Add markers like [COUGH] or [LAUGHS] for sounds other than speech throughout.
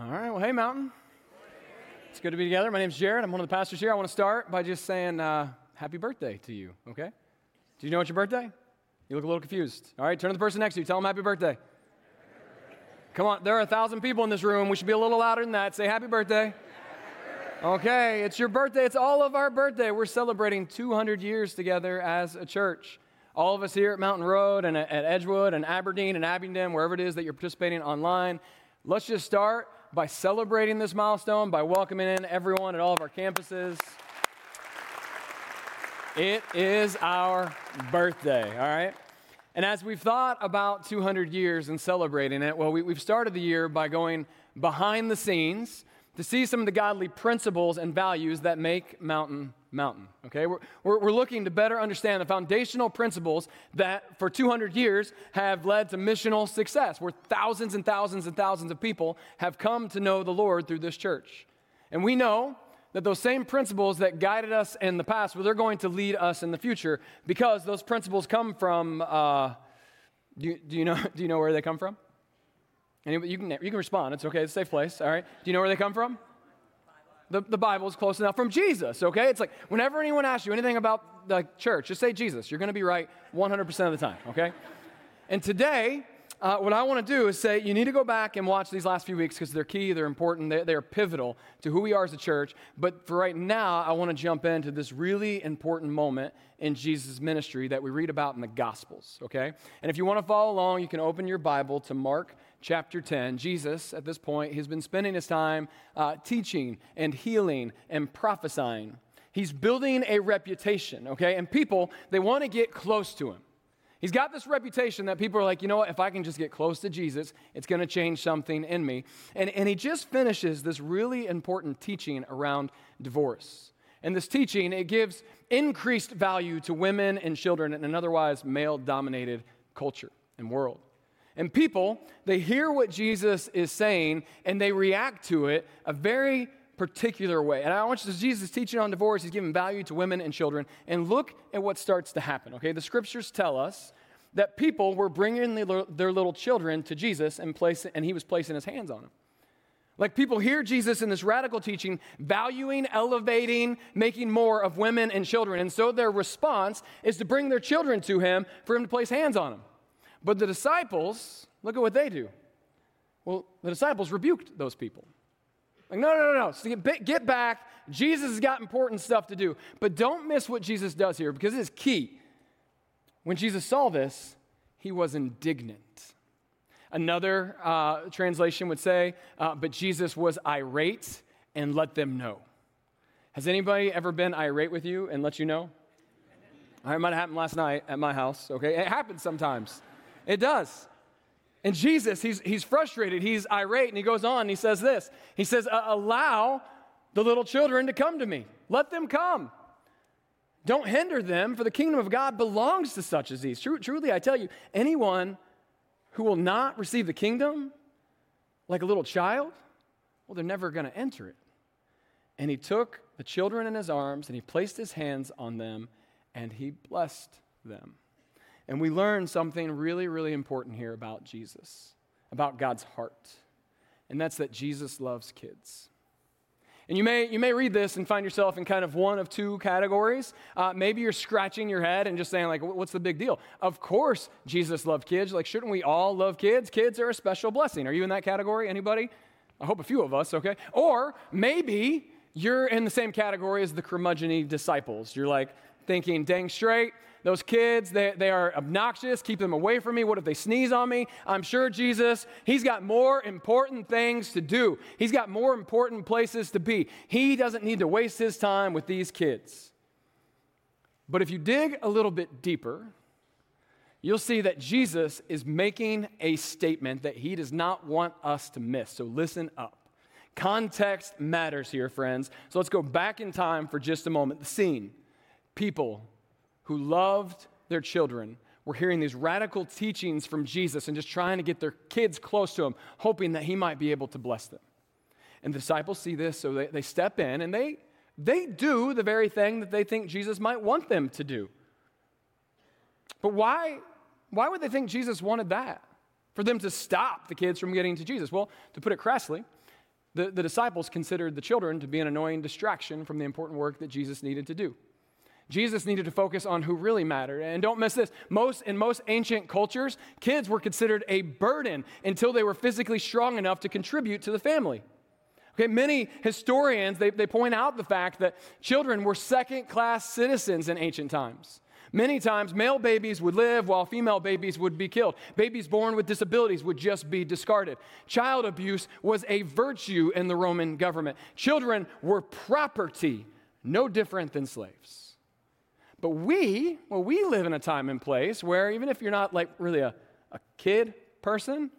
All right, well, hey, Mountain. It's good to be together. My name's Jared. I'm one of the pastors here. I want to start by just saying uh, happy birthday to you, okay? Do you know it's your birthday? You look a little confused. All right, turn to the person next to you. Tell them happy birthday. Come on, there are a thousand people in this room. We should be a little louder than that. Say happy birthday. Okay, it's your birthday. It's all of our birthday. We're celebrating 200 years together as a church. All of us here at Mountain Road and at Edgewood and Aberdeen and Abingdon, wherever it is that you're participating online, let's just start by celebrating this milestone, by welcoming in everyone at all of our campuses. It is our birthday, all right? And as we've thought about 200 years and celebrating it, well, we, have started the year by going behind the scenes to see some of the godly principles and values that make Mountain Mountain. Okay, we're, we're, looking to better understand the foundational principles that for 200 years have led to missional success, where thousands and thousands and thousands of people have come to know the Lord through this church. And we know that those same principles that guided us in the past, well, they're going to lead us in the future because those principles come from. Uh, do, do, you know, [LAUGHS] do you know where they come from? Anybody, you, can, you can respond. It's okay. It's a safe place. All right. Do you know where they come from? The, the Bible is close enough from Jesus, okay? It's like whenever anyone asks you anything about the church, just say Jesus. You're going to be right 100% of the time, okay? And today, uh, what I want to do is say you need to go back and watch these last few weeks because they're key, they're important, they're, they're pivotal to who we are as a church. But for right now, I want to jump into this really important moment in Jesus' ministry that we read about in the Gospels, okay? And if you want to follow along, you can open your Bible to Mark chapter 10, Jesus, at this point, has been spending his time uh, teaching and healing and prophesying. He's building a reputation, okay? And people, they want to get close to him. He's got this reputation that people are like, you know what, if I can just get close to Jesus, it's going to change something in me. And, and he just finishes this really important teaching around divorce. And this teaching, it gives increased value to women and children in an otherwise male dominated culture and world. And people, they hear what Jesus is saying and they react to it a very particular way. And I want you to, Jesus teaching on divorce, he's giving value to women and children. And look at what starts to happen, okay? The scriptures tell us that people were bringing their little children to Jesus and, place, and he was placing his hands on them. Like people hear Jesus in this radical teaching, valuing, elevating, making more of women and children. And so their response is to bring their children to him for him to place hands on them. But the disciples, look at what they do. Well, the disciples rebuked those people. Like, no, no, no, no. So get, get back. Jesus has got important stuff to do. But don't miss what Jesus does here because it is key. When Jesus saw this, he was indignant. Another uh, translation would say, uh, but Jesus was irate and let them know. Has anybody ever been irate with you and let you know? It might have happened last night at my house, okay? It happens sometimes. It does. And Jesus, he's, he's frustrated, he's irate, and he goes on, he says this He says, Allow the little children to come to me, let them come. Don't hinder them, for the kingdom of God belongs to such as these. truly, I tell you, anyone who will not receive the kingdom like a little child, well, they're never going to enter it. And he took the children in his arms and he placed his hands on them and he blessed them. And we learn something really, really important here about Jesus, about God's heart. And that's that Jesus loves kids. And you may, you may read this and find yourself in kind of one of two categories. Uh, maybe you're scratching your head and just saying, like, what's the big deal? Of course, Jesus loved kids. Like, shouldn't we all love kids? Kids are a special blessing. Are you in that category? Anybody? I hope a few of us, okay? Or maybe you're in the same category as the curmudgeon disciples. You're like thinking, dang straight, those kids, they, they are obnoxious. Keep them away from me. What if they sneeze on me? I'm sure Jesus, he's got more important things to do. He's got more important places to be. He doesn't need to waste his time with these kids. But if you dig a little bit deeper, you'll see that Jesus is making a statement that he does not want us to miss. So listen up. Context matters here, friends. So let's go back in time for just a moment. The scene people who loved their children were hearing these radical teachings from Jesus and just trying to get their kids close to him, hoping that he might be able to bless them. And the disciples see this, so they, they step in and they, they do the very thing that they think Jesus might want them to do. But why, why would they think Jesus wanted that? For them to stop the kids from getting to Jesus? Well, to put it crassly, The, the disciples considered the children to be an annoying distraction from the important work that Jesus needed to do. Jesus needed to focus on who really mattered. And don't miss this. Most in most ancient cultures, kids were considered a burden until they were physically strong enough to contribute to the family. Okay, many historians they, they point out the fact that children were second-class citizens in ancient times. Many times, male babies would live while female babies would be killed. Babies born with disabilities would just be discarded. Child abuse was a virtue in the Roman government. Children were property, no different than slaves. But we, well, we live in a time and place where even if you're not like really a, a kid person,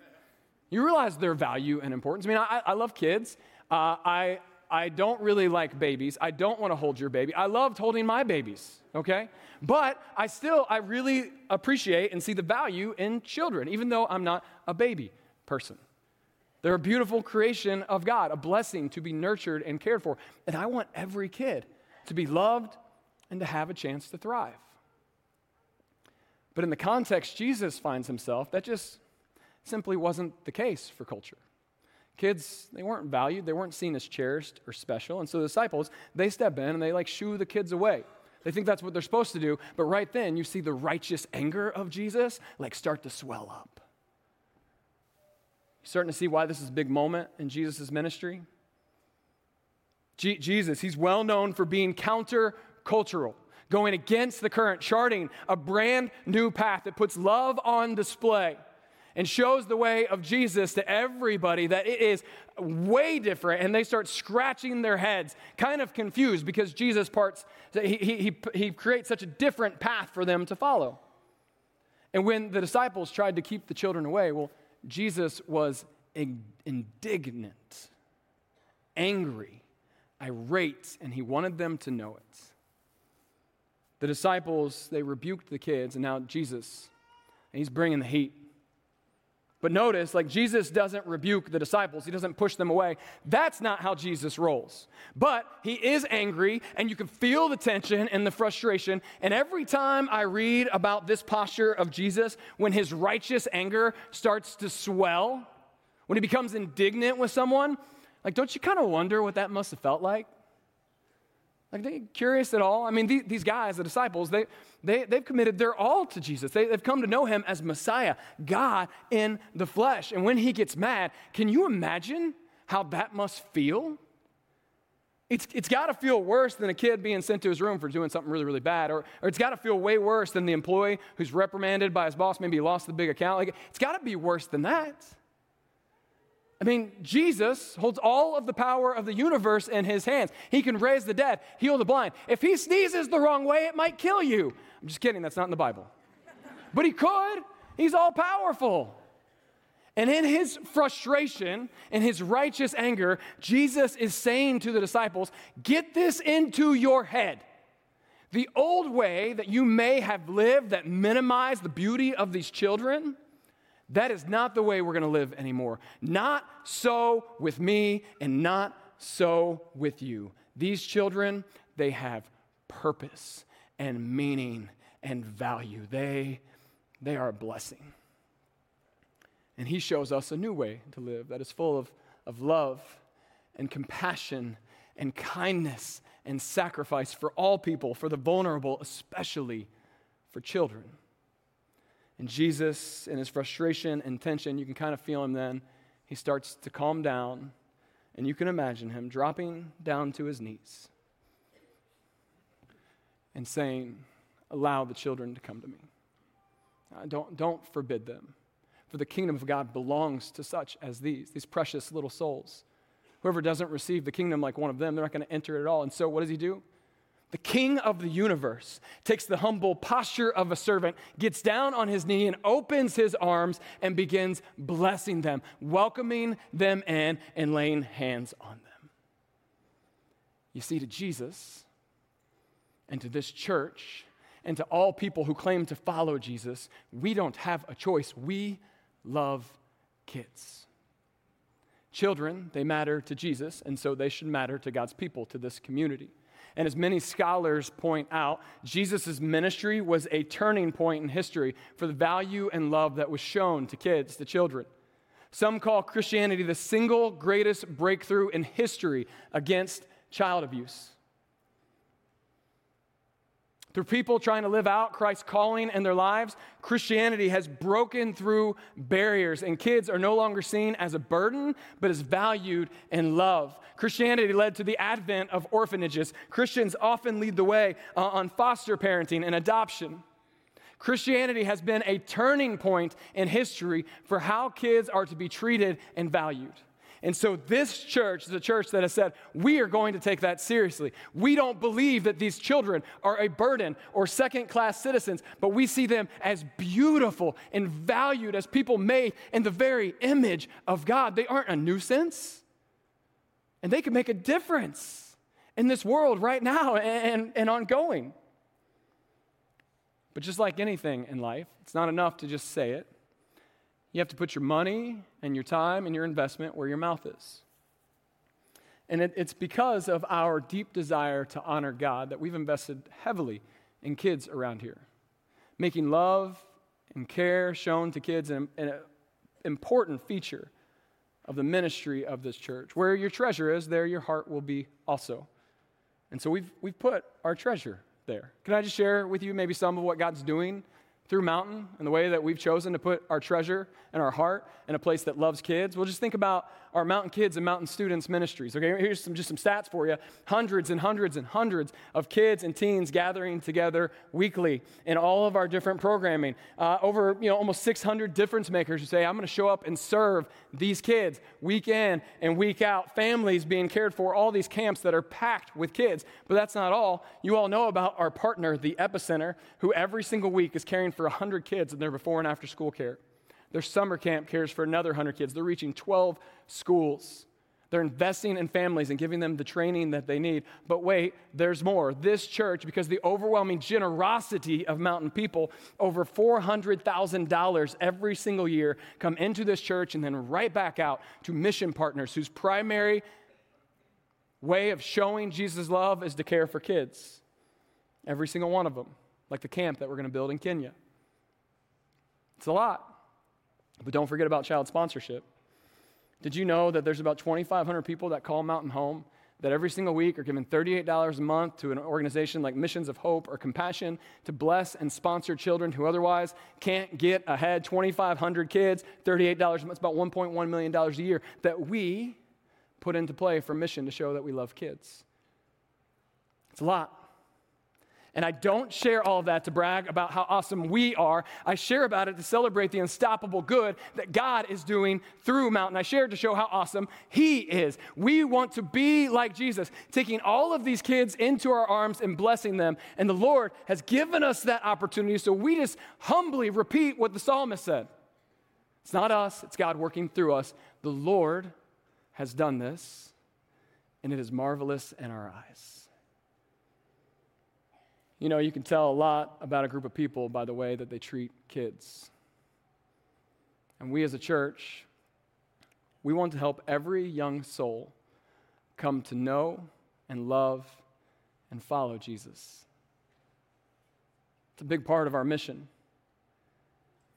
you realize their value and importance. I mean, I, I love kids. Uh, I, I don't really like babies. I don't want to hold your baby. I loved holding my babies, okay? But I still, I really appreciate and see the value in children, even though I'm not a baby person. They're a beautiful creation of God, a blessing to be nurtured and cared for. And I want every kid to be loved and to have a chance to thrive. But in the context Jesus finds himself, that just simply wasn't the case for culture. Kids, they weren't valued, they weren't seen as cherished or special. And so the disciples, they step in and they like shoo the kids away. They think that's what they're supposed to do, but right then you see the righteous anger of Jesus like start to swell up. You're starting to see why this is a big moment in Jesus' ministry. Jesus, he's well known for being counter cultural, going against the current, charting a brand new path that puts love on display and shows the way of Jesus to everybody that it is way different. And they start scratching their heads, kind of confused because Jesus parts, he, he, he creates such a different path for them to follow. And when the disciples tried to keep the children away, well, Jesus was indignant, angry, irate, and he wanted them to know it. The disciples, they rebuked the kids, and now Jesus, and he's bringing the heat. But notice, like Jesus doesn't rebuke the disciples, he doesn't push them away. That's not how Jesus rolls. But he is angry, and you can feel the tension and the frustration. And every time I read about this posture of Jesus, when his righteous anger starts to swell, when he becomes indignant with someone, like, don't you kind of wonder what that must have felt like? Like, they curious at all? I mean, these, these guys, the disciples, they, they, they've committed their all to Jesus. They, they've come to know him as Messiah, God in the flesh. And when he gets mad, can you imagine how that must feel? It's, it's got to feel worse than a kid being sent to his room for doing something really, really bad. Or, or it's got to feel way worse than the employee who's reprimanded by his boss, maybe he lost the big account. Like, it's got to be worse than that. I mean, Jesus holds all of the power of the universe in his hands. He can raise the dead, heal the blind. If he sneezes the wrong way, it might kill you. I'm just kidding, that's not in the Bible. But he could. He's all powerful. And in his frustration, in his righteous anger, Jesus is saying to the disciples, Get this into your head. The old way that you may have lived that minimized the beauty of these children that is not the way we're going to live anymore. Not so with me and not so with you. These children, they have purpose and meaning and value. They, they are a blessing. And he shows us a new way to live that is full of, of love and compassion and kindness and sacrifice for all people, for the vulnerable, especially for children. And Jesus, in his frustration and tension, you can kind of feel him then. He starts to calm down, and you can imagine him dropping down to his knees and saying, Allow the children to come to me. Uh, don't, don't forbid them. For the kingdom of God belongs to such as these, these precious little souls. Whoever doesn't receive the kingdom like one of them, they're not going to enter it at all. And so, what does he do? The king of the universe, takes the humble posture of a servant, gets down on his knee, and opens his arms and begins blessing them, welcoming them in, and laying hands on them. You see, to Jesus and to this church and to all people who claim to follow Jesus, we don't have a choice. We love kids. Children, they matter to Jesus, and so they should matter to God's people, to this community. And as many scholars point out, Jesus' ministry was a turning point in history for the value and love that was shown to kids, to children. Some call Christianity the single greatest breakthrough in history against child abuse. Through people trying to live out Christ's calling in their lives, Christianity has broken through barriers, and kids are no longer seen as a burden, but as valued and loved. Christianity led to the advent of orphanages. Christians often lead the way uh, on foster parenting and adoption. Christianity has been a turning point in history for how kids are to be treated and valued. And so, this church is a church that has said, we are going to take that seriously. We don't believe that these children are a burden or second class citizens, but we see them as beautiful and valued as people made in the very image of God. They aren't a nuisance, and they can make a difference in this world right now and, and ongoing. But just like anything in life, it's not enough to just say it. You have to put your money and your time and your investment where your mouth is. And it, it's because of our deep desire to honor God that we've invested heavily in kids around here. Making love and care shown to kids an, an important feature of the ministry of this church. Where your treasure is, there your heart will be also. And so we've, we've put our treasure there. Can I just share with you maybe some of what God's doing through Mountain and the way that we've chosen to put our treasure and our heart in a place that loves kids. We'll just think about our Mountain Kids and Mountain Students ministries. Okay, here's some, just some stats for you hundreds and hundreds and hundreds of kids and teens gathering together weekly in all of our different programming. Uh, over you know, almost 600 difference makers who say, I'm going to show up and serve these kids week in and week out. Families being cared for, all these camps that are packed with kids. But that's not all. You all know about our partner, the Epicenter, who every single week is caring for 100 kids in their before and after school care. Their summer camp cares for another 100 kids. They're reaching 12 schools. They're investing in families and giving them the training that they need. But wait, there's more. This church, because the overwhelming generosity of mountain people, over $400,000 every single year come into this church and then right back out to mission partners whose primary way of showing Jesus' love is to care for kids. Every single one of them, like the camp that we're going to build in Kenya. It's a lot. But don't forget about child sponsorship. Did you know that there's about 2,500 people that call Mountain home that every single week are given $38 a month to an organization like Missions of Hope or Compassion to bless and sponsor children who otherwise can't get ahead? 2,500 kids, $38 a month, about $1.1 million a year that we put into play for mission to show that we love kids. It's a lot. And I don't share all of that to brag about how awesome we are. I share about it to celebrate the unstoppable good that God is doing through Mountain. I share to show how awesome He is. We want to be like Jesus, taking all of these kids into our arms and blessing them. And the Lord has given us that opportunity. So we just humbly repeat what the psalmist said It's not us, it's God working through us. The Lord has done this, and it is marvelous in our eyes. You know, you can tell a lot about a group of people by the way that they treat kids. And we as a church, we want to help every young soul come to know and love and follow Jesus. It's a big part of our mission.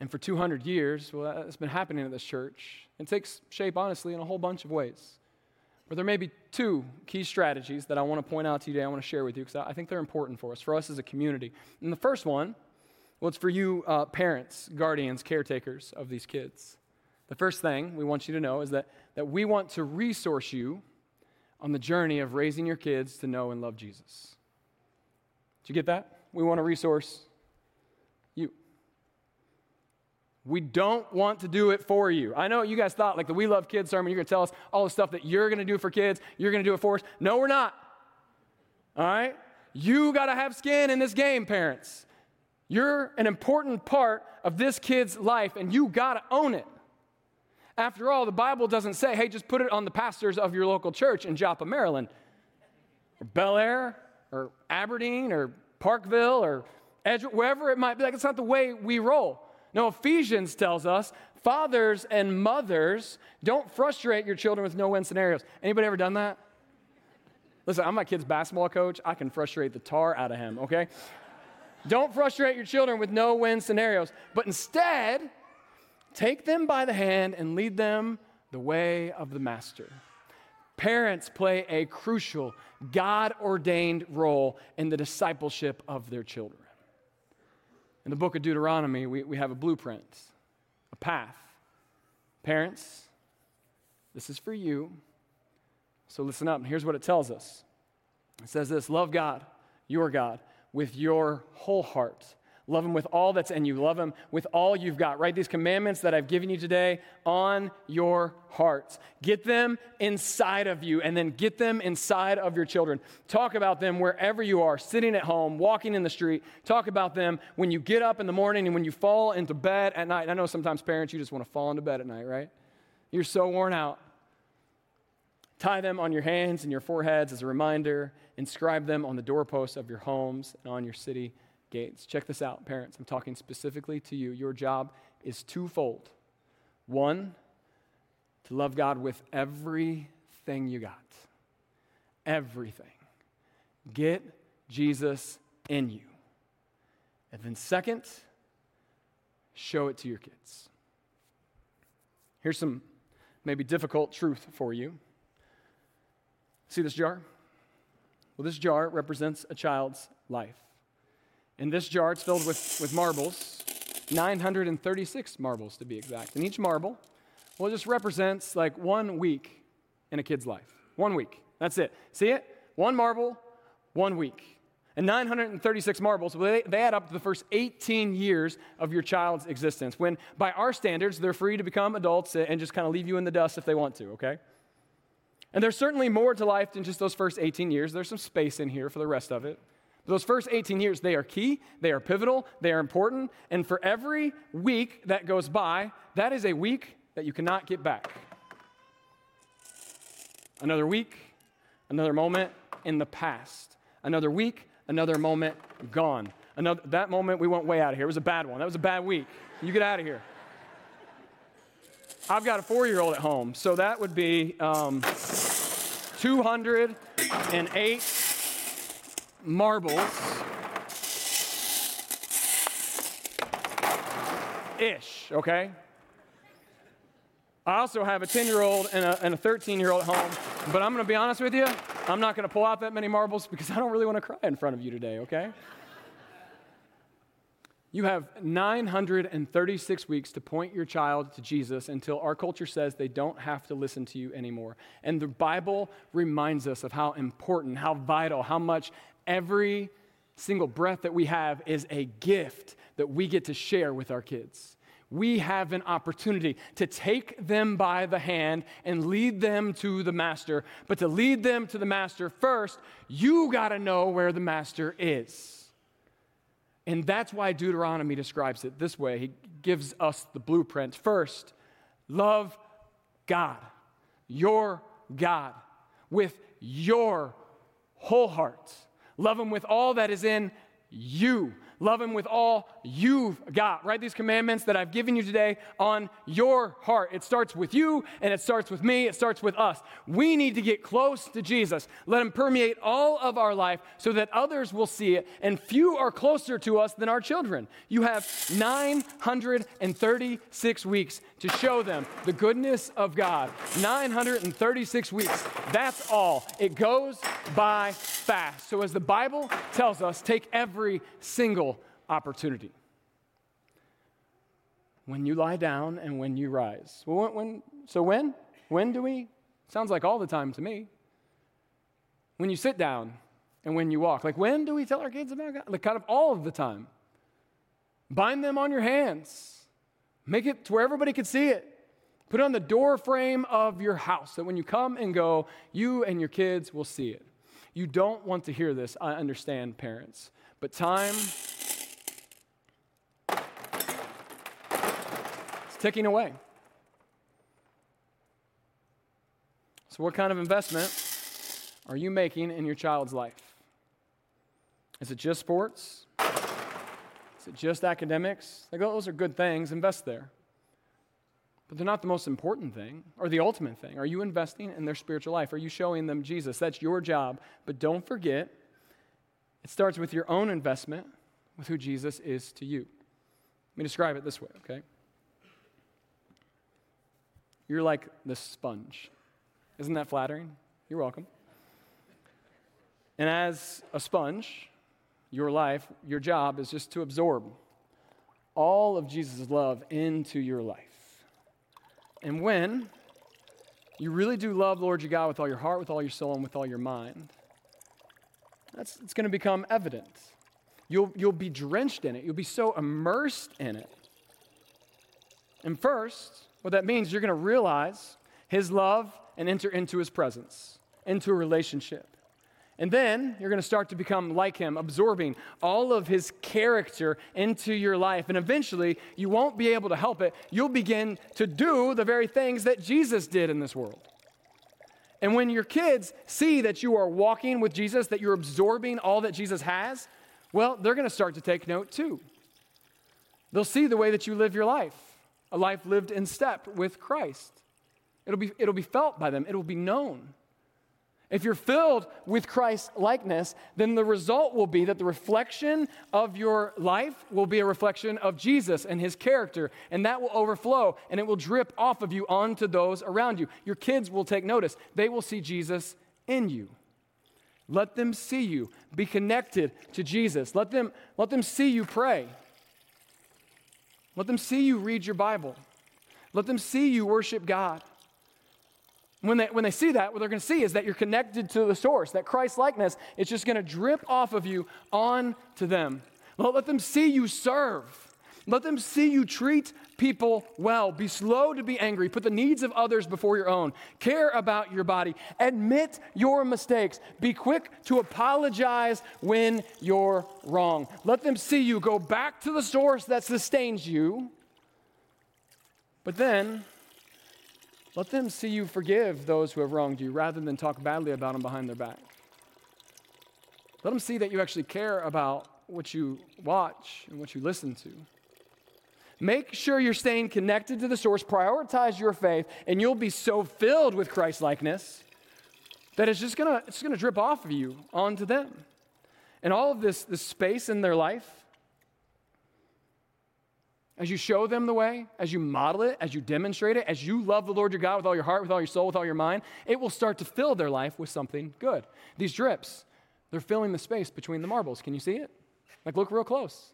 And for 200 years, well, that's been happening at this church. It takes shape, honestly, in a whole bunch of ways. But there may be two key strategies that I want to point out to you today, I want to share with you because I think they're important for us, for us as a community. And the first one, well, it's for you uh, parents, guardians, caretakers of these kids. The first thing we want you to know is that, that we want to resource you on the journey of raising your kids to know and love Jesus. Did you get that? We want to resource you. We don't want to do it for you. I know you guys thought, like the We Love Kids sermon, you're going to tell us all the stuff that you're going to do for kids, you're going to do it for us. No, we're not. All right? You got to have skin in this game, parents. You're an important part of this kid's life, and you got to own it. After all, the Bible doesn't say, hey, just put it on the pastors of your local church in Joppa, Maryland, or Bel Air, or Aberdeen, or Parkville, or Edgewood, wherever it might be. Like, it's not the way we roll. No, Ephesians tells us fathers and mothers don't frustrate your children with no win scenarios. Anybody ever done that? Listen, I'm my kid's basketball coach. I can frustrate the tar out of him, okay? don't frustrate your children with no win scenarios, but instead, Take them by the hand and lead them the way of the master. Parents play a crucial, God ordained role in the discipleship of their children. In the book of Deuteronomy, we, we have a blueprint, a path. Parents, this is for you. So listen up. Here's what it tells us it says this Love God, your God, with your whole heart Love him with all that's in you. Love him with all you've got. Write these commandments that I've given you today on your hearts. Get them inside of you and then get them inside of your children. Talk about them wherever you are, sitting at home, walking in the street. Talk about them when you get up in the morning and when you fall into bed at night. I know sometimes parents, you just want to fall into bed at night, right? You're so worn out. Tie them on your hands and your foreheads as a reminder. Inscribe them on the doorposts of your homes and on your city gates. Check this out, parents. I'm talking specifically to you. Your job is twofold. One, to love God with everything you got. Everything. Get Jesus in you. And then, second, show it to your kids. Here's some maybe difficult truth for you. See this jar? Well, this jar represents a child's life. In this jar, it's filled with, with marbles, 936 marbles to be exact. And each marble, well, it just represents like one week in a kid's life. One week. That's it. See it? One marble, one week. And 936 marbles, well, they, they add up to the first 18 years of your child's existence, when by our standards, they're free to become adults and just kind of leave you in the dust if they want to, okay? And there's certainly more to life than just those first 18 years. There's some space in here for the rest of it. Those first 18 years, they are key, they are pivotal, they are important, and for every week that goes by, that is a week that you cannot get back. Another week, another moment in the past. Another week, another moment gone. Another, that moment we went way out of here. It was a bad one. That was a bad week. You get out of here. I've got a four year old at home, so that would be um, 208 marbles ish, okay? I also have a 10 year old and a 13 year old at home, but I'm gonna be honest with you, I'm not gonna pull out that many marbles because I don't really wanna cry in front of you today, okay? You have 936 weeks to point your child to Jesus until our culture says they don't have to listen to you anymore. And the Bible reminds us of how important, how vital, how much every single breath that we have is a gift that we get to share with our kids. We have an opportunity to take them by the hand and lead them to the master. But to lead them to the master first, you got to know where the master is. And that's why Deuteronomy describes it this way. He gives us the blueprint. First, love God, your God, with your whole heart. Love Him with all that is in you. Love him with all you've got. Write these commandments that I've given you today on your heart. It starts with you and it starts with me. It starts with us. We need to get close to Jesus. Let him permeate all of our life so that others will see it. And few are closer to us than our children. You have 936 weeks to show them the goodness of God. 936 weeks. That's all. It goes by fast. So, as the Bible tells us, take every single opportunity. When you lie down and when you rise. Well, when, so, when? When do we? Sounds like all the time to me. When you sit down and when you walk. Like, when do we tell our kids about God? Like, kind of all of the time. Bind them on your hands, make it to where everybody can see it. Put it on the door frame of your house that when you come and go, you and your kids will see it. You don't want to hear this, I understand, parents. But time ticking away. So, what kind of investment are you making in your child's life? Is it just sports? Is it just academics? Like, those are good things, invest there. But they're not the most important thing or the ultimate thing. Are you investing in their spiritual life? Are you showing them Jesus? That's your job. But don't forget, it starts with your own investment with who Jesus is to you. Let me describe it this way, okay? You're like the sponge. Isn't that flattering? You're welcome. And as a sponge, your life, your job is just to absorb all of Jesus' love into your life. And when you really do love the Lord your God with all your heart, with all your soul, and with all your mind, that's it's going to become evident. You'll, you'll be drenched in it. You'll be so immersed in it. And first, what that means, you're going to realize his love and enter into his presence, into a relationship. And then you're going to start to become like him, absorbing all of his character into your life. And eventually, you won't be able to help it. You'll begin to do the very things that Jesus did in this world. And when your kids see that you are walking with Jesus, that you're absorbing all that Jesus has, well, they're going to start to take note too. They'll see the way that you live your life, a life lived in step with Christ. It'll be, it'll be felt by them, it'll be known. If you're filled with Christ's likeness, then the result will be that the reflection of your life will be a reflection of Jesus and his character, and that will overflow and it will drip off of you onto those around you. Your kids will take notice, they will see Jesus in you. Let them see you. Be connected to Jesus. Let them, let them see you pray. Let them see you read your Bible. Let them see you worship God. When they, when they see that, what they're going to see is that you're connected to the source, that Christ likeness is just going to drip off of you on to them. Let, let them see you serve. Let them see you treat people well. Be slow to be angry. Put the needs of others before your own. Care about your body. Admit your mistakes. Be quick to apologize when you're wrong. Let them see you go back to the source that sustains you. But then let them see you forgive those who have wronged you rather than talk badly about them behind their back. Let them see that you actually care about what you watch and what you listen to. Make sure you're staying connected to the source, prioritize your faith, and you'll be so filled with Christ likeness that it's just gonna, it's gonna drip off of you onto them. And all of this, this space in their life as you show them the way, as you model it, as you demonstrate it, as you love the Lord your God with all your heart, with all your soul, with all your mind, it will start to fill their life with something good. These drips, they're filling the space between the marbles. Can you see it? Like, look real close.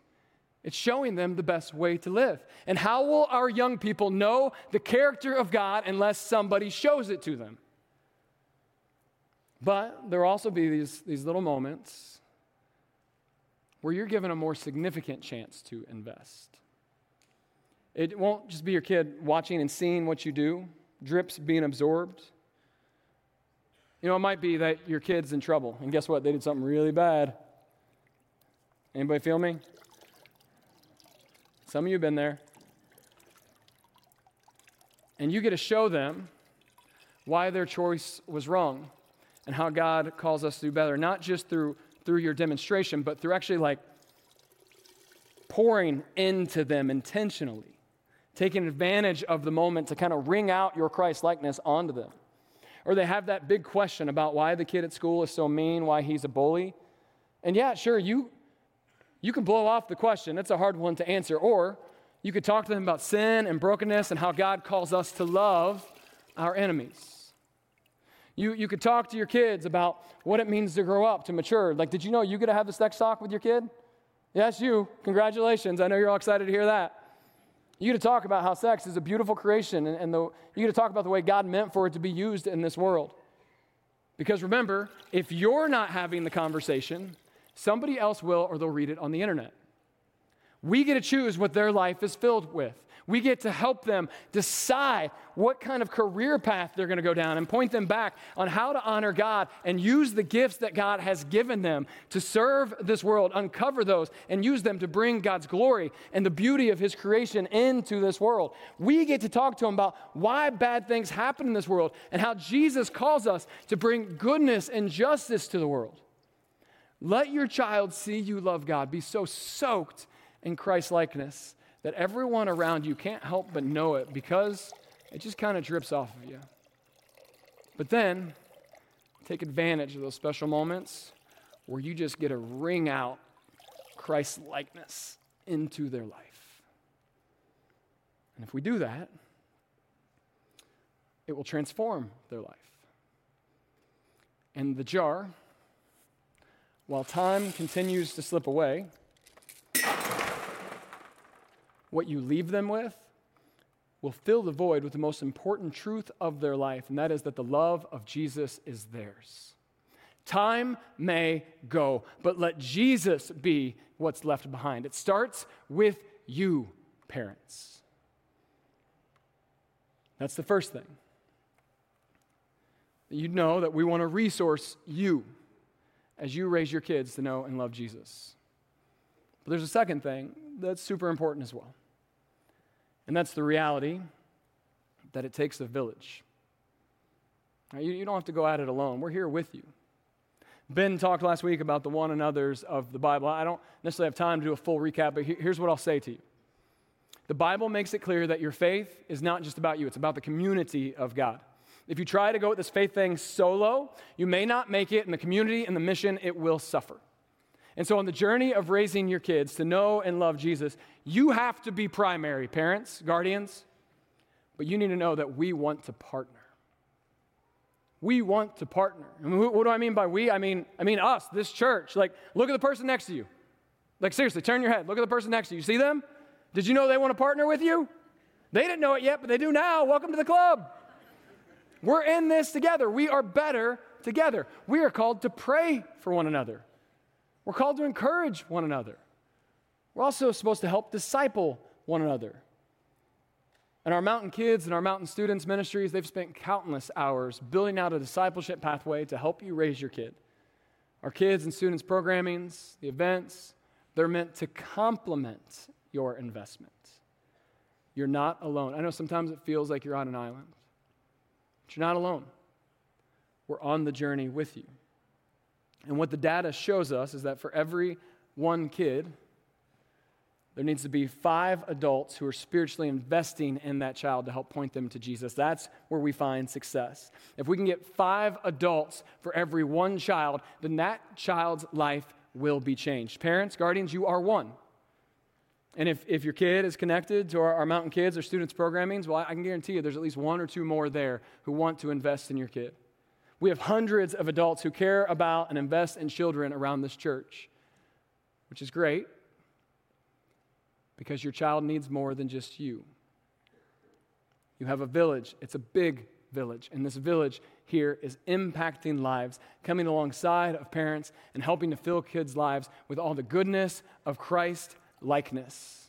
It's showing them the best way to live. And how will our young people know the character of God unless somebody shows it to them? But there will also be these, these little moments where you're given a more significant chance to invest. It won't just be your kid watching and seeing what you do, drips being absorbed. You know, it might be that your kid's in trouble, and guess what? They did something really bad. Anybody feel me? Some of you have been there. And you get to show them why their choice was wrong and how God calls us to do better, not just through, through your demonstration, but through actually like pouring into them intentionally taking advantage of the moment to kind of wring out your Christ likeness onto them. Or they have that big question about why the kid at school is so mean, why he's a bully. And yeah, sure, you, you can blow off the question. It's a hard one to answer. Or you could talk to them about sin and brokenness and how God calls us to love our enemies. You, you could talk to your kids about what it means to grow up, to mature. Like, did you know you get to have this next talk with your kid? Yes, you. Congratulations. I know you're all excited to hear that. You get to talk about how sex is a beautiful creation, and, and the, you get to talk about the way God meant for it to be used in this world. Because remember, if you're not having the conversation, somebody else will, or they'll read it on the internet. We get to choose what their life is filled with. We get to help them decide what kind of career path they're going to go down and point them back on how to honor God and use the gifts that God has given them to serve this world, uncover those, and use them to bring God's glory and the beauty of His creation into this world. We get to talk to them about why bad things happen in this world and how Jesus calls us to bring goodness and justice to the world. Let your child see you love God, be so soaked in Christ likeness that everyone around you can't help but know it because it just kind of drips off of you. But then, take advantage of those special moments where you just get to wring out Christ's likeness into their life. And if we do that, it will transform their life. And the jar, while time continues to slip away, what you leave them with will fill the void with the most important truth of their life, and that is that the love of Jesus is theirs. Time may go, but let Jesus be what's left behind. It starts with you, parents. That's the first thing. You know that we want to resource you as you raise your kids to know and love Jesus. But there's a second thing that's super important as well. And that's the reality that it takes a village. Now, you, you don't have to go at it alone. We're here with you. Ben talked last week about the one another's of the Bible. I don't necessarily have time to do a full recap, but here's what I'll say to you. The Bible makes it clear that your faith is not just about you, it's about the community of God. If you try to go with this faith thing solo, you may not make it, and the community and the mission, it will suffer. And so, on the journey of raising your kids to know and love Jesus, you have to be primary, parents, guardians, but you need to know that we want to partner. We want to partner. And what do I mean by we? I mean, I mean us, this church. Like, look at the person next to you. Like, seriously, turn your head. Look at the person next to you. You see them? Did you know they want to partner with you? They didn't know it yet, but they do now. Welcome to the club. We're in this together. We are better together. We are called to pray for one another. We're called to encourage one another. We're also supposed to help disciple one another. And our mountain kids and our mountain students ministries, they've spent countless hours building out a discipleship pathway to help you raise your kid. Our kids and students programmings, the events, they're meant to complement your investment. You're not alone. I know sometimes it feels like you're on an island, but you're not alone. We're on the journey with you. And what the data shows us is that for every one kid, there needs to be five adults who are spiritually investing in that child to help point them to Jesus. That's where we find success. If we can get five adults for every one child, then that child's life will be changed. Parents, guardians, you are one. And if, if your kid is connected to our, our Mountain Kids or Students Programmings, well, I can guarantee you there's at least one or two more there who want to invest in your kid. We have hundreds of adults who care about and invest in children around this church, which is great because your child needs more than just you. You have a village, it's a big village, and this village here is impacting lives, coming alongside of parents and helping to fill kids' lives with all the goodness of Christ likeness.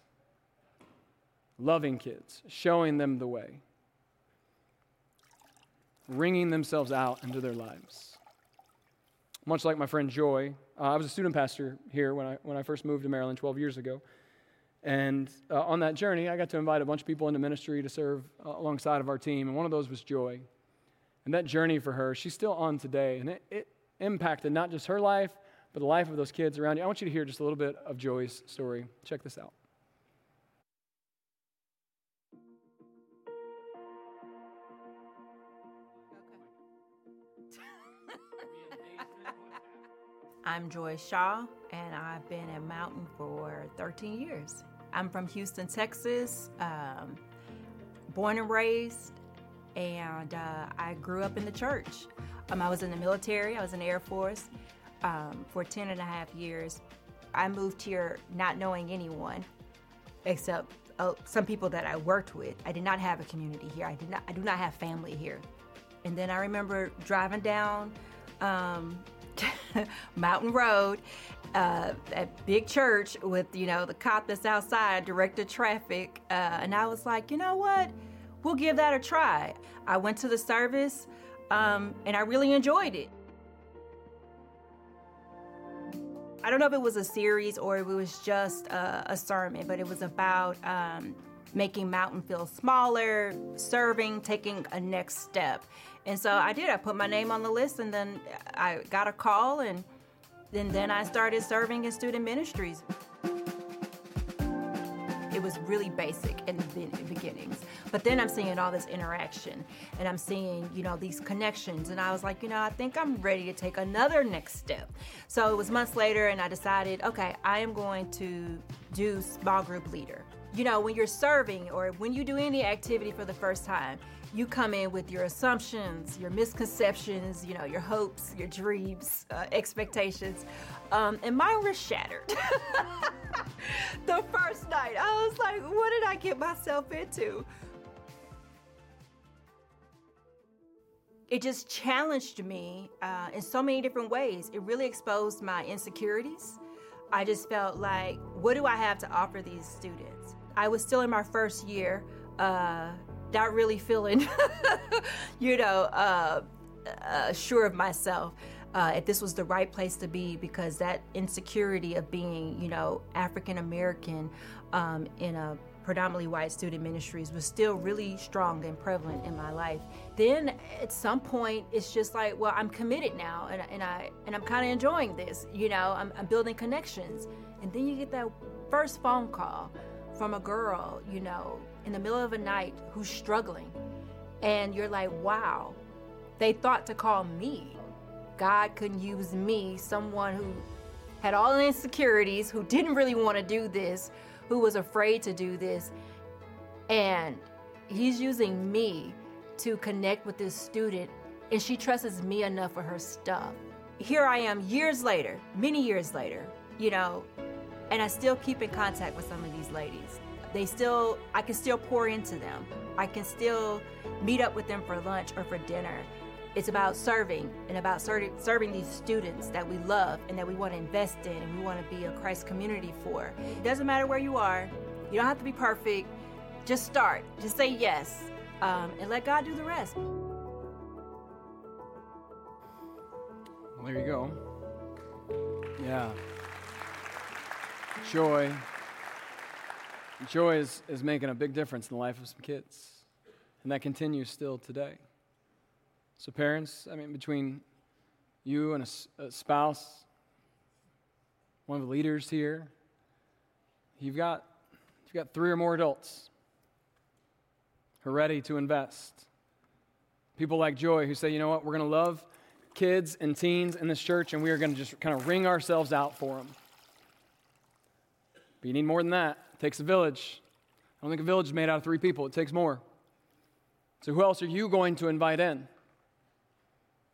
Loving kids, showing them the way wringing themselves out into their lives. Much like my friend Joy, uh, I was a student pastor here when I, when I first moved to Maryland 12 years ago. And uh, on that journey, I got to invite a bunch of people into ministry to serve uh, alongside of our team, and one of those was Joy. And that journey for her, she's still on today, and it, it impacted not just her life, but the life of those kids around you. I want you to hear just a little bit of Joy's story. Check this out. [LAUGHS] I'm Joy Shaw, and I've been at Mountain for 13 years. I'm from Houston, Texas, um, born and raised, and uh, I grew up in the church. Um, I was in the military, I was in the Air Force um, for 10 and a half years. I moved here not knowing anyone except uh, some people that I worked with. I did not have a community here. I did not. I do not have family here. And then I remember driving down um, [LAUGHS] Mountain Road, uh, that big church with, you know, the cop that's outside directed traffic. Uh, and I was like, you know what? We'll give that a try. I went to the service um, and I really enjoyed it. I don't know if it was a series or if it was just a, a sermon, but it was about um, making Mountain feel smaller, serving, taking a next step. And so I did. I put my name on the list, and then I got a call, and then then I started serving in student ministries. It was really basic in the beginnings, but then I'm seeing all this interaction, and I'm seeing you know these connections, and I was like, you know, I think I'm ready to take another next step. So it was months later, and I decided, okay, I am going to do small group leader. You know, when you're serving or when you do any activity for the first time, you come in with your assumptions, your misconceptions, you know, your hopes, your dreams, uh, expectations, um, and mine were shattered. [LAUGHS] the first night, I was like, what did I get myself into? It just challenged me uh, in so many different ways. It really exposed my insecurities. I just felt like, what do I have to offer these students? I was still in my first year, uh, not really feeling, [LAUGHS] you know, uh, uh, sure of myself. Uh, if this was the right place to be, because that insecurity of being, you know, African American um, in a predominantly white student ministries was still really strong and prevalent in my life. Then at some point, it's just like, well, I'm committed now, and, and I and I'm kind of enjoying this. You know, I'm, I'm building connections, and then you get that first phone call from a girl, you know, in the middle of the night who's struggling, and you're like, wow, they thought to call me. God couldn't use me, someone who had all the insecurities, who didn't really want to do this, who was afraid to do this. And he's using me to connect with this student, and she trusts me enough for her stuff. Here I am years later, many years later, you know, and I still keep in contact with some of these ladies. They still, I can still pour into them. I can still meet up with them for lunch or for dinner. It's about serving and about serving, serving these students that we love and that we want to invest in and we want to be a Christ community for. It doesn't matter where you are, you don't have to be perfect. Just start, just say yes, um, and let God do the rest. Well, there you go. Yeah. Joy. Joy is, is making a big difference in the life of some kids. And that continues still today. So, parents, I mean, between you and a, a spouse, one of the leaders here, you've got, you've got three or more adults who are ready to invest. People like Joy who say, you know what, we're going to love kids and teens in this church and we are going to just kind of wring ourselves out for them. But you need more than that. Takes a village. I don't think a village is made out of three people, it takes more. So, who else are you going to invite in?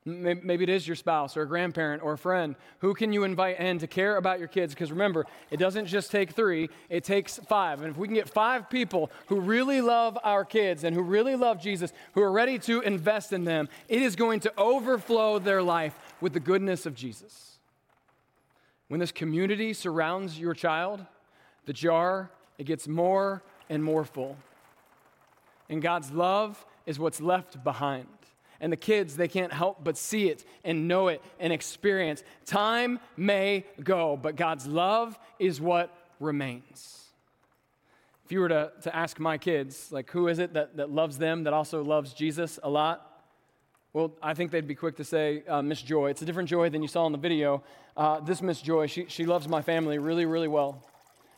Maybe it is your spouse or a grandparent or a friend. Who can you invite in to care about your kids? Because remember, it doesn't just take three, it takes five. And if we can get five people who really love our kids and who really love Jesus, who are ready to invest in them, it is going to overflow their life with the goodness of Jesus. When this community surrounds your child, the jar, it gets more and more full. And God's love is what's left behind. And the kids, they can't help but see it and know it and experience. Time may go, but God's love is what remains. If you were to, to ask my kids, like, who is it that, that loves them, that also loves Jesus a lot? Well, I think they'd be quick to say uh, Miss Joy. It's a different Joy than you saw in the video. Uh, this Miss Joy, she, she loves my family really, really well.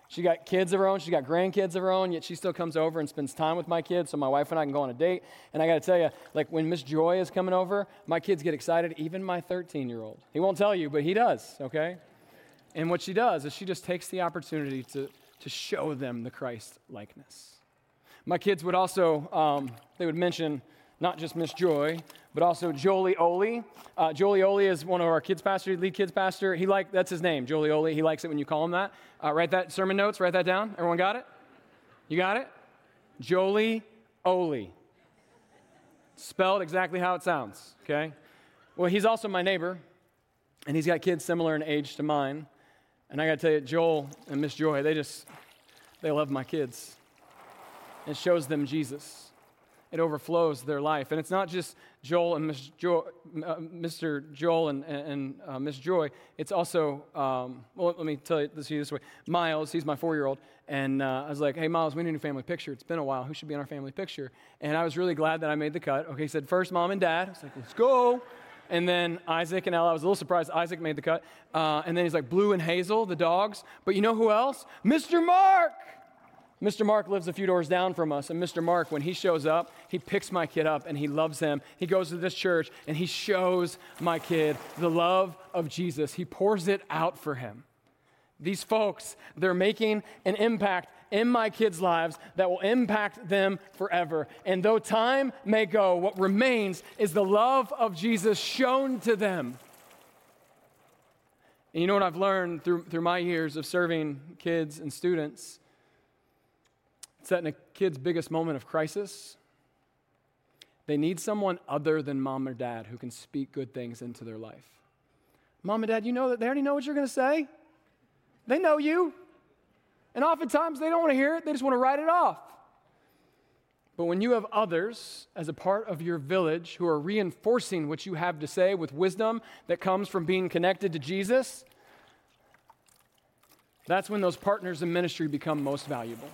She got kids of her own, she got grandkids of her own, yet she still comes over and spends time with my kids so my wife and I can go on a date. And I got to tell you, like when Miss Joy is coming over, my kids get excited, even my 13 year old. He won't tell you, but he does, okay? And what she does is she just takes the opportunity to, to show them the Christ likeness. My kids would also, um, they would mention not just Miss Joy, but also Jolie Oli. Uh, Jolie Oli is one of our kids pastor, lead kids pastor. He like that's his name, Jolie Oli. He likes it when you call him that. Uh, write that sermon notes. Write that down. Everyone got it? You got it? Jolie Oli. Spelled exactly how it sounds. Okay. Well, he's also my neighbor, and he's got kids similar in age to mine. And I got to tell you, Joel and Miss Joy, they just they love my kids. It shows them Jesus it overflows their life. And it's not just Joel and Miss jo- uh, Mr. Joel and, and uh, Miss Joy. It's also, um, well, let me tell you this, this way. Miles, he's my four year old. And uh, I was like, hey, Miles, we need a family picture. It's been a while. Who should be in our family picture? And I was really glad that I made the cut. Okay, he said, first mom and dad. I was like, let's go. And then Isaac and Ella, I was a little surprised Isaac made the cut. Uh, and then he's like, Blue and Hazel, the dogs. But you know who else? Mr. Mark! Mr. Mark lives a few doors down from us, and Mr. Mark, when he shows up, he picks my kid up and he loves him. He goes to this church and he shows my kid the love of Jesus. He pours it out for him. These folks, they're making an impact in my kids' lives that will impact them forever. And though time may go, what remains is the love of Jesus shown to them. And you know what I've learned through, through my years of serving kids and students? It's that in a kid's biggest moment of crisis, they need someone other than mom or dad who can speak good things into their life. Mom and dad, you know that they already know what you're going to say. They know you. And oftentimes they don't want to hear it, they just want to write it off. But when you have others as a part of your village who are reinforcing what you have to say with wisdom that comes from being connected to Jesus, that's when those partners in ministry become most valuable.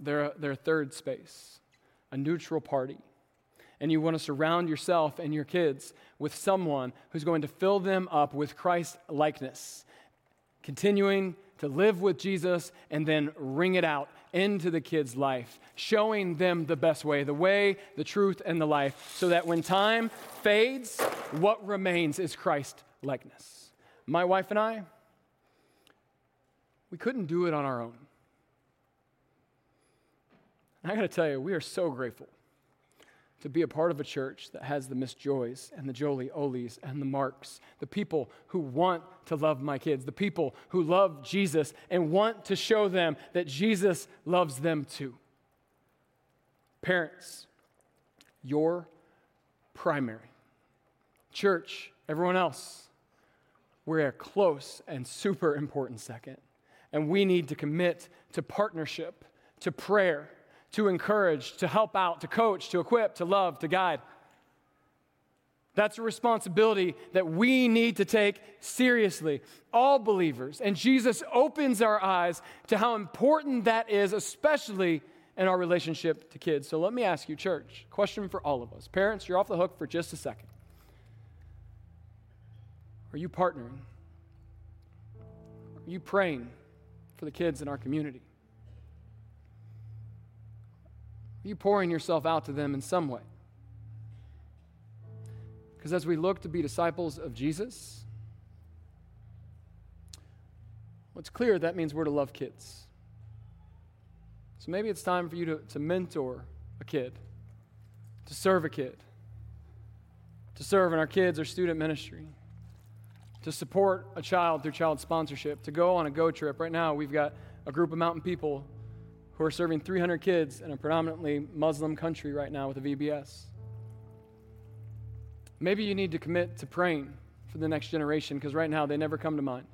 They're, they're third space a neutral party. And you want to surround yourself and your kids with someone who's going to fill them up with Christ likeness, continuing to live with Jesus and then wring it out into the kids' life, showing them the best way, the way, the truth, and the life, so that when time fades, what remains is Christ likeness. My wife and I, we couldn't do it on our own. And I got to tell you, we are so grateful to be a part of a church that has the Miss Joys and the Jolie Olies and the Marks, the people who want to love my kids, the people who love Jesus and want to show them that Jesus loves them too. Parents, you're primary. Church, everyone else, we're a close and super important second. And we need to commit to partnership, to prayer to encourage, to help out, to coach, to equip, to love, to guide. That's a responsibility that we need to take seriously, all believers. And Jesus opens our eyes to how important that is, especially in our relationship to kids. So let me ask you, church, question for all of us. Parents, you're off the hook for just a second. Are you partnering? Are you praying for the kids in our community? Are you pouring yourself out to them in some way? Because as we look to be disciples of Jesus, what's clear that means we're to love kids. So maybe it's time for you to, to mentor a kid, to serve a kid, to serve in our kids or student ministry, to support a child through child sponsorship, to go on a go trip. Right now, we've got a group of mountain people who are serving 300 kids in a predominantly Muslim country right now with a VBS. Maybe you need to commit to praying for the next generation because right now they never come to mind.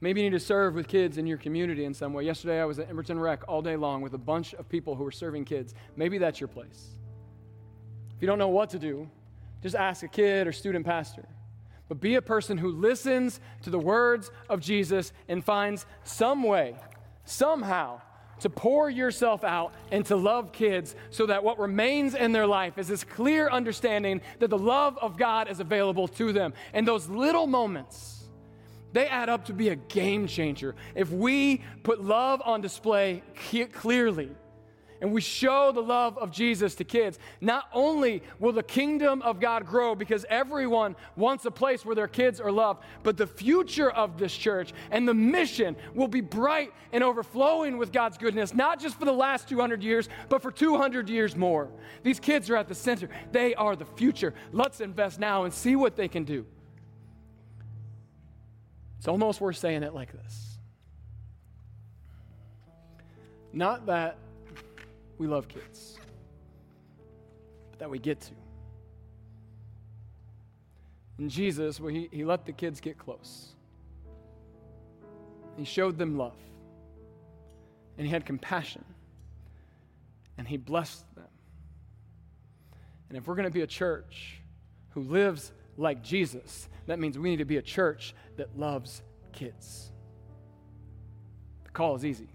Maybe you need to serve with kids in your community in some way. Yesterday I was at Emerton Rec all day long with a bunch of people who were serving kids. Maybe that's your place. If you don't know what to do, just ask a kid or student pastor. But be a person who listens to the words of Jesus and finds some way, somehow, to pour yourself out and to love kids so that what remains in their life is this clear understanding that the love of God is available to them. And those little moments, they add up to be a game changer. If we put love on display clearly, and we show the love of Jesus to kids, not only will the kingdom of God grow because everyone wants a place where their kids are loved, but the future of this church and the mission will be bright and overflowing with God's goodness, not just for the last 200 years, but for 200 years more. These kids are at the center, they are the future. Let's invest now and see what they can do. It's almost worth saying it like this. Not that we love kids, but that we get to. And Jesus, well, he, he let the kids get close. He showed them love. And he had compassion. And he blessed them. And if we're going to be a church who lives like Jesus, that means we need to be a church that loves kids. The call is easy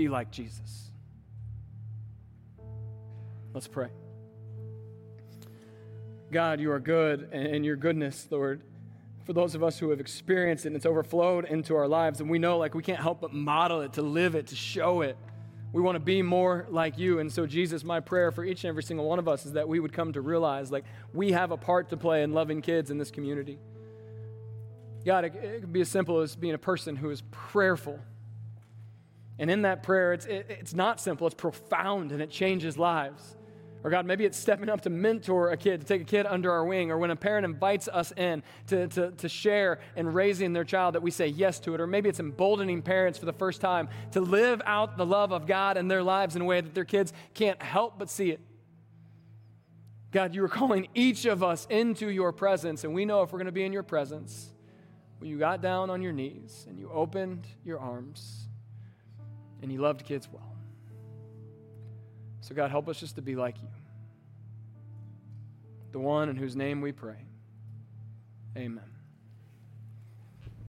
be like Jesus. Let's pray. God, you are good, and your goodness, Lord, for those of us who have experienced it and it's overflowed into our lives, and we know like we can't help but model it, to live it, to show it. We want to be more like you. And so, Jesus, my prayer for each and every single one of us is that we would come to realize like we have a part to play in loving kids in this community. God, it, it can be as simple as being a person who is prayerful. And in that prayer, it's, it, it's not simple, it's profound and it changes lives. Or God, maybe it's stepping up to mentor a kid, to take a kid under our wing, or when a parent invites us in to, to, to share in raising their child, that we say yes to it. Or maybe it's emboldening parents for the first time to live out the love of God in their lives in a way that their kids can't help but see it. God, you are calling each of us into your presence, and we know if we're going to be in your presence, when you got down on your knees and you opened your arms and he loved kids well. So, God, help us just to be like you, the one in whose name we pray. Amen.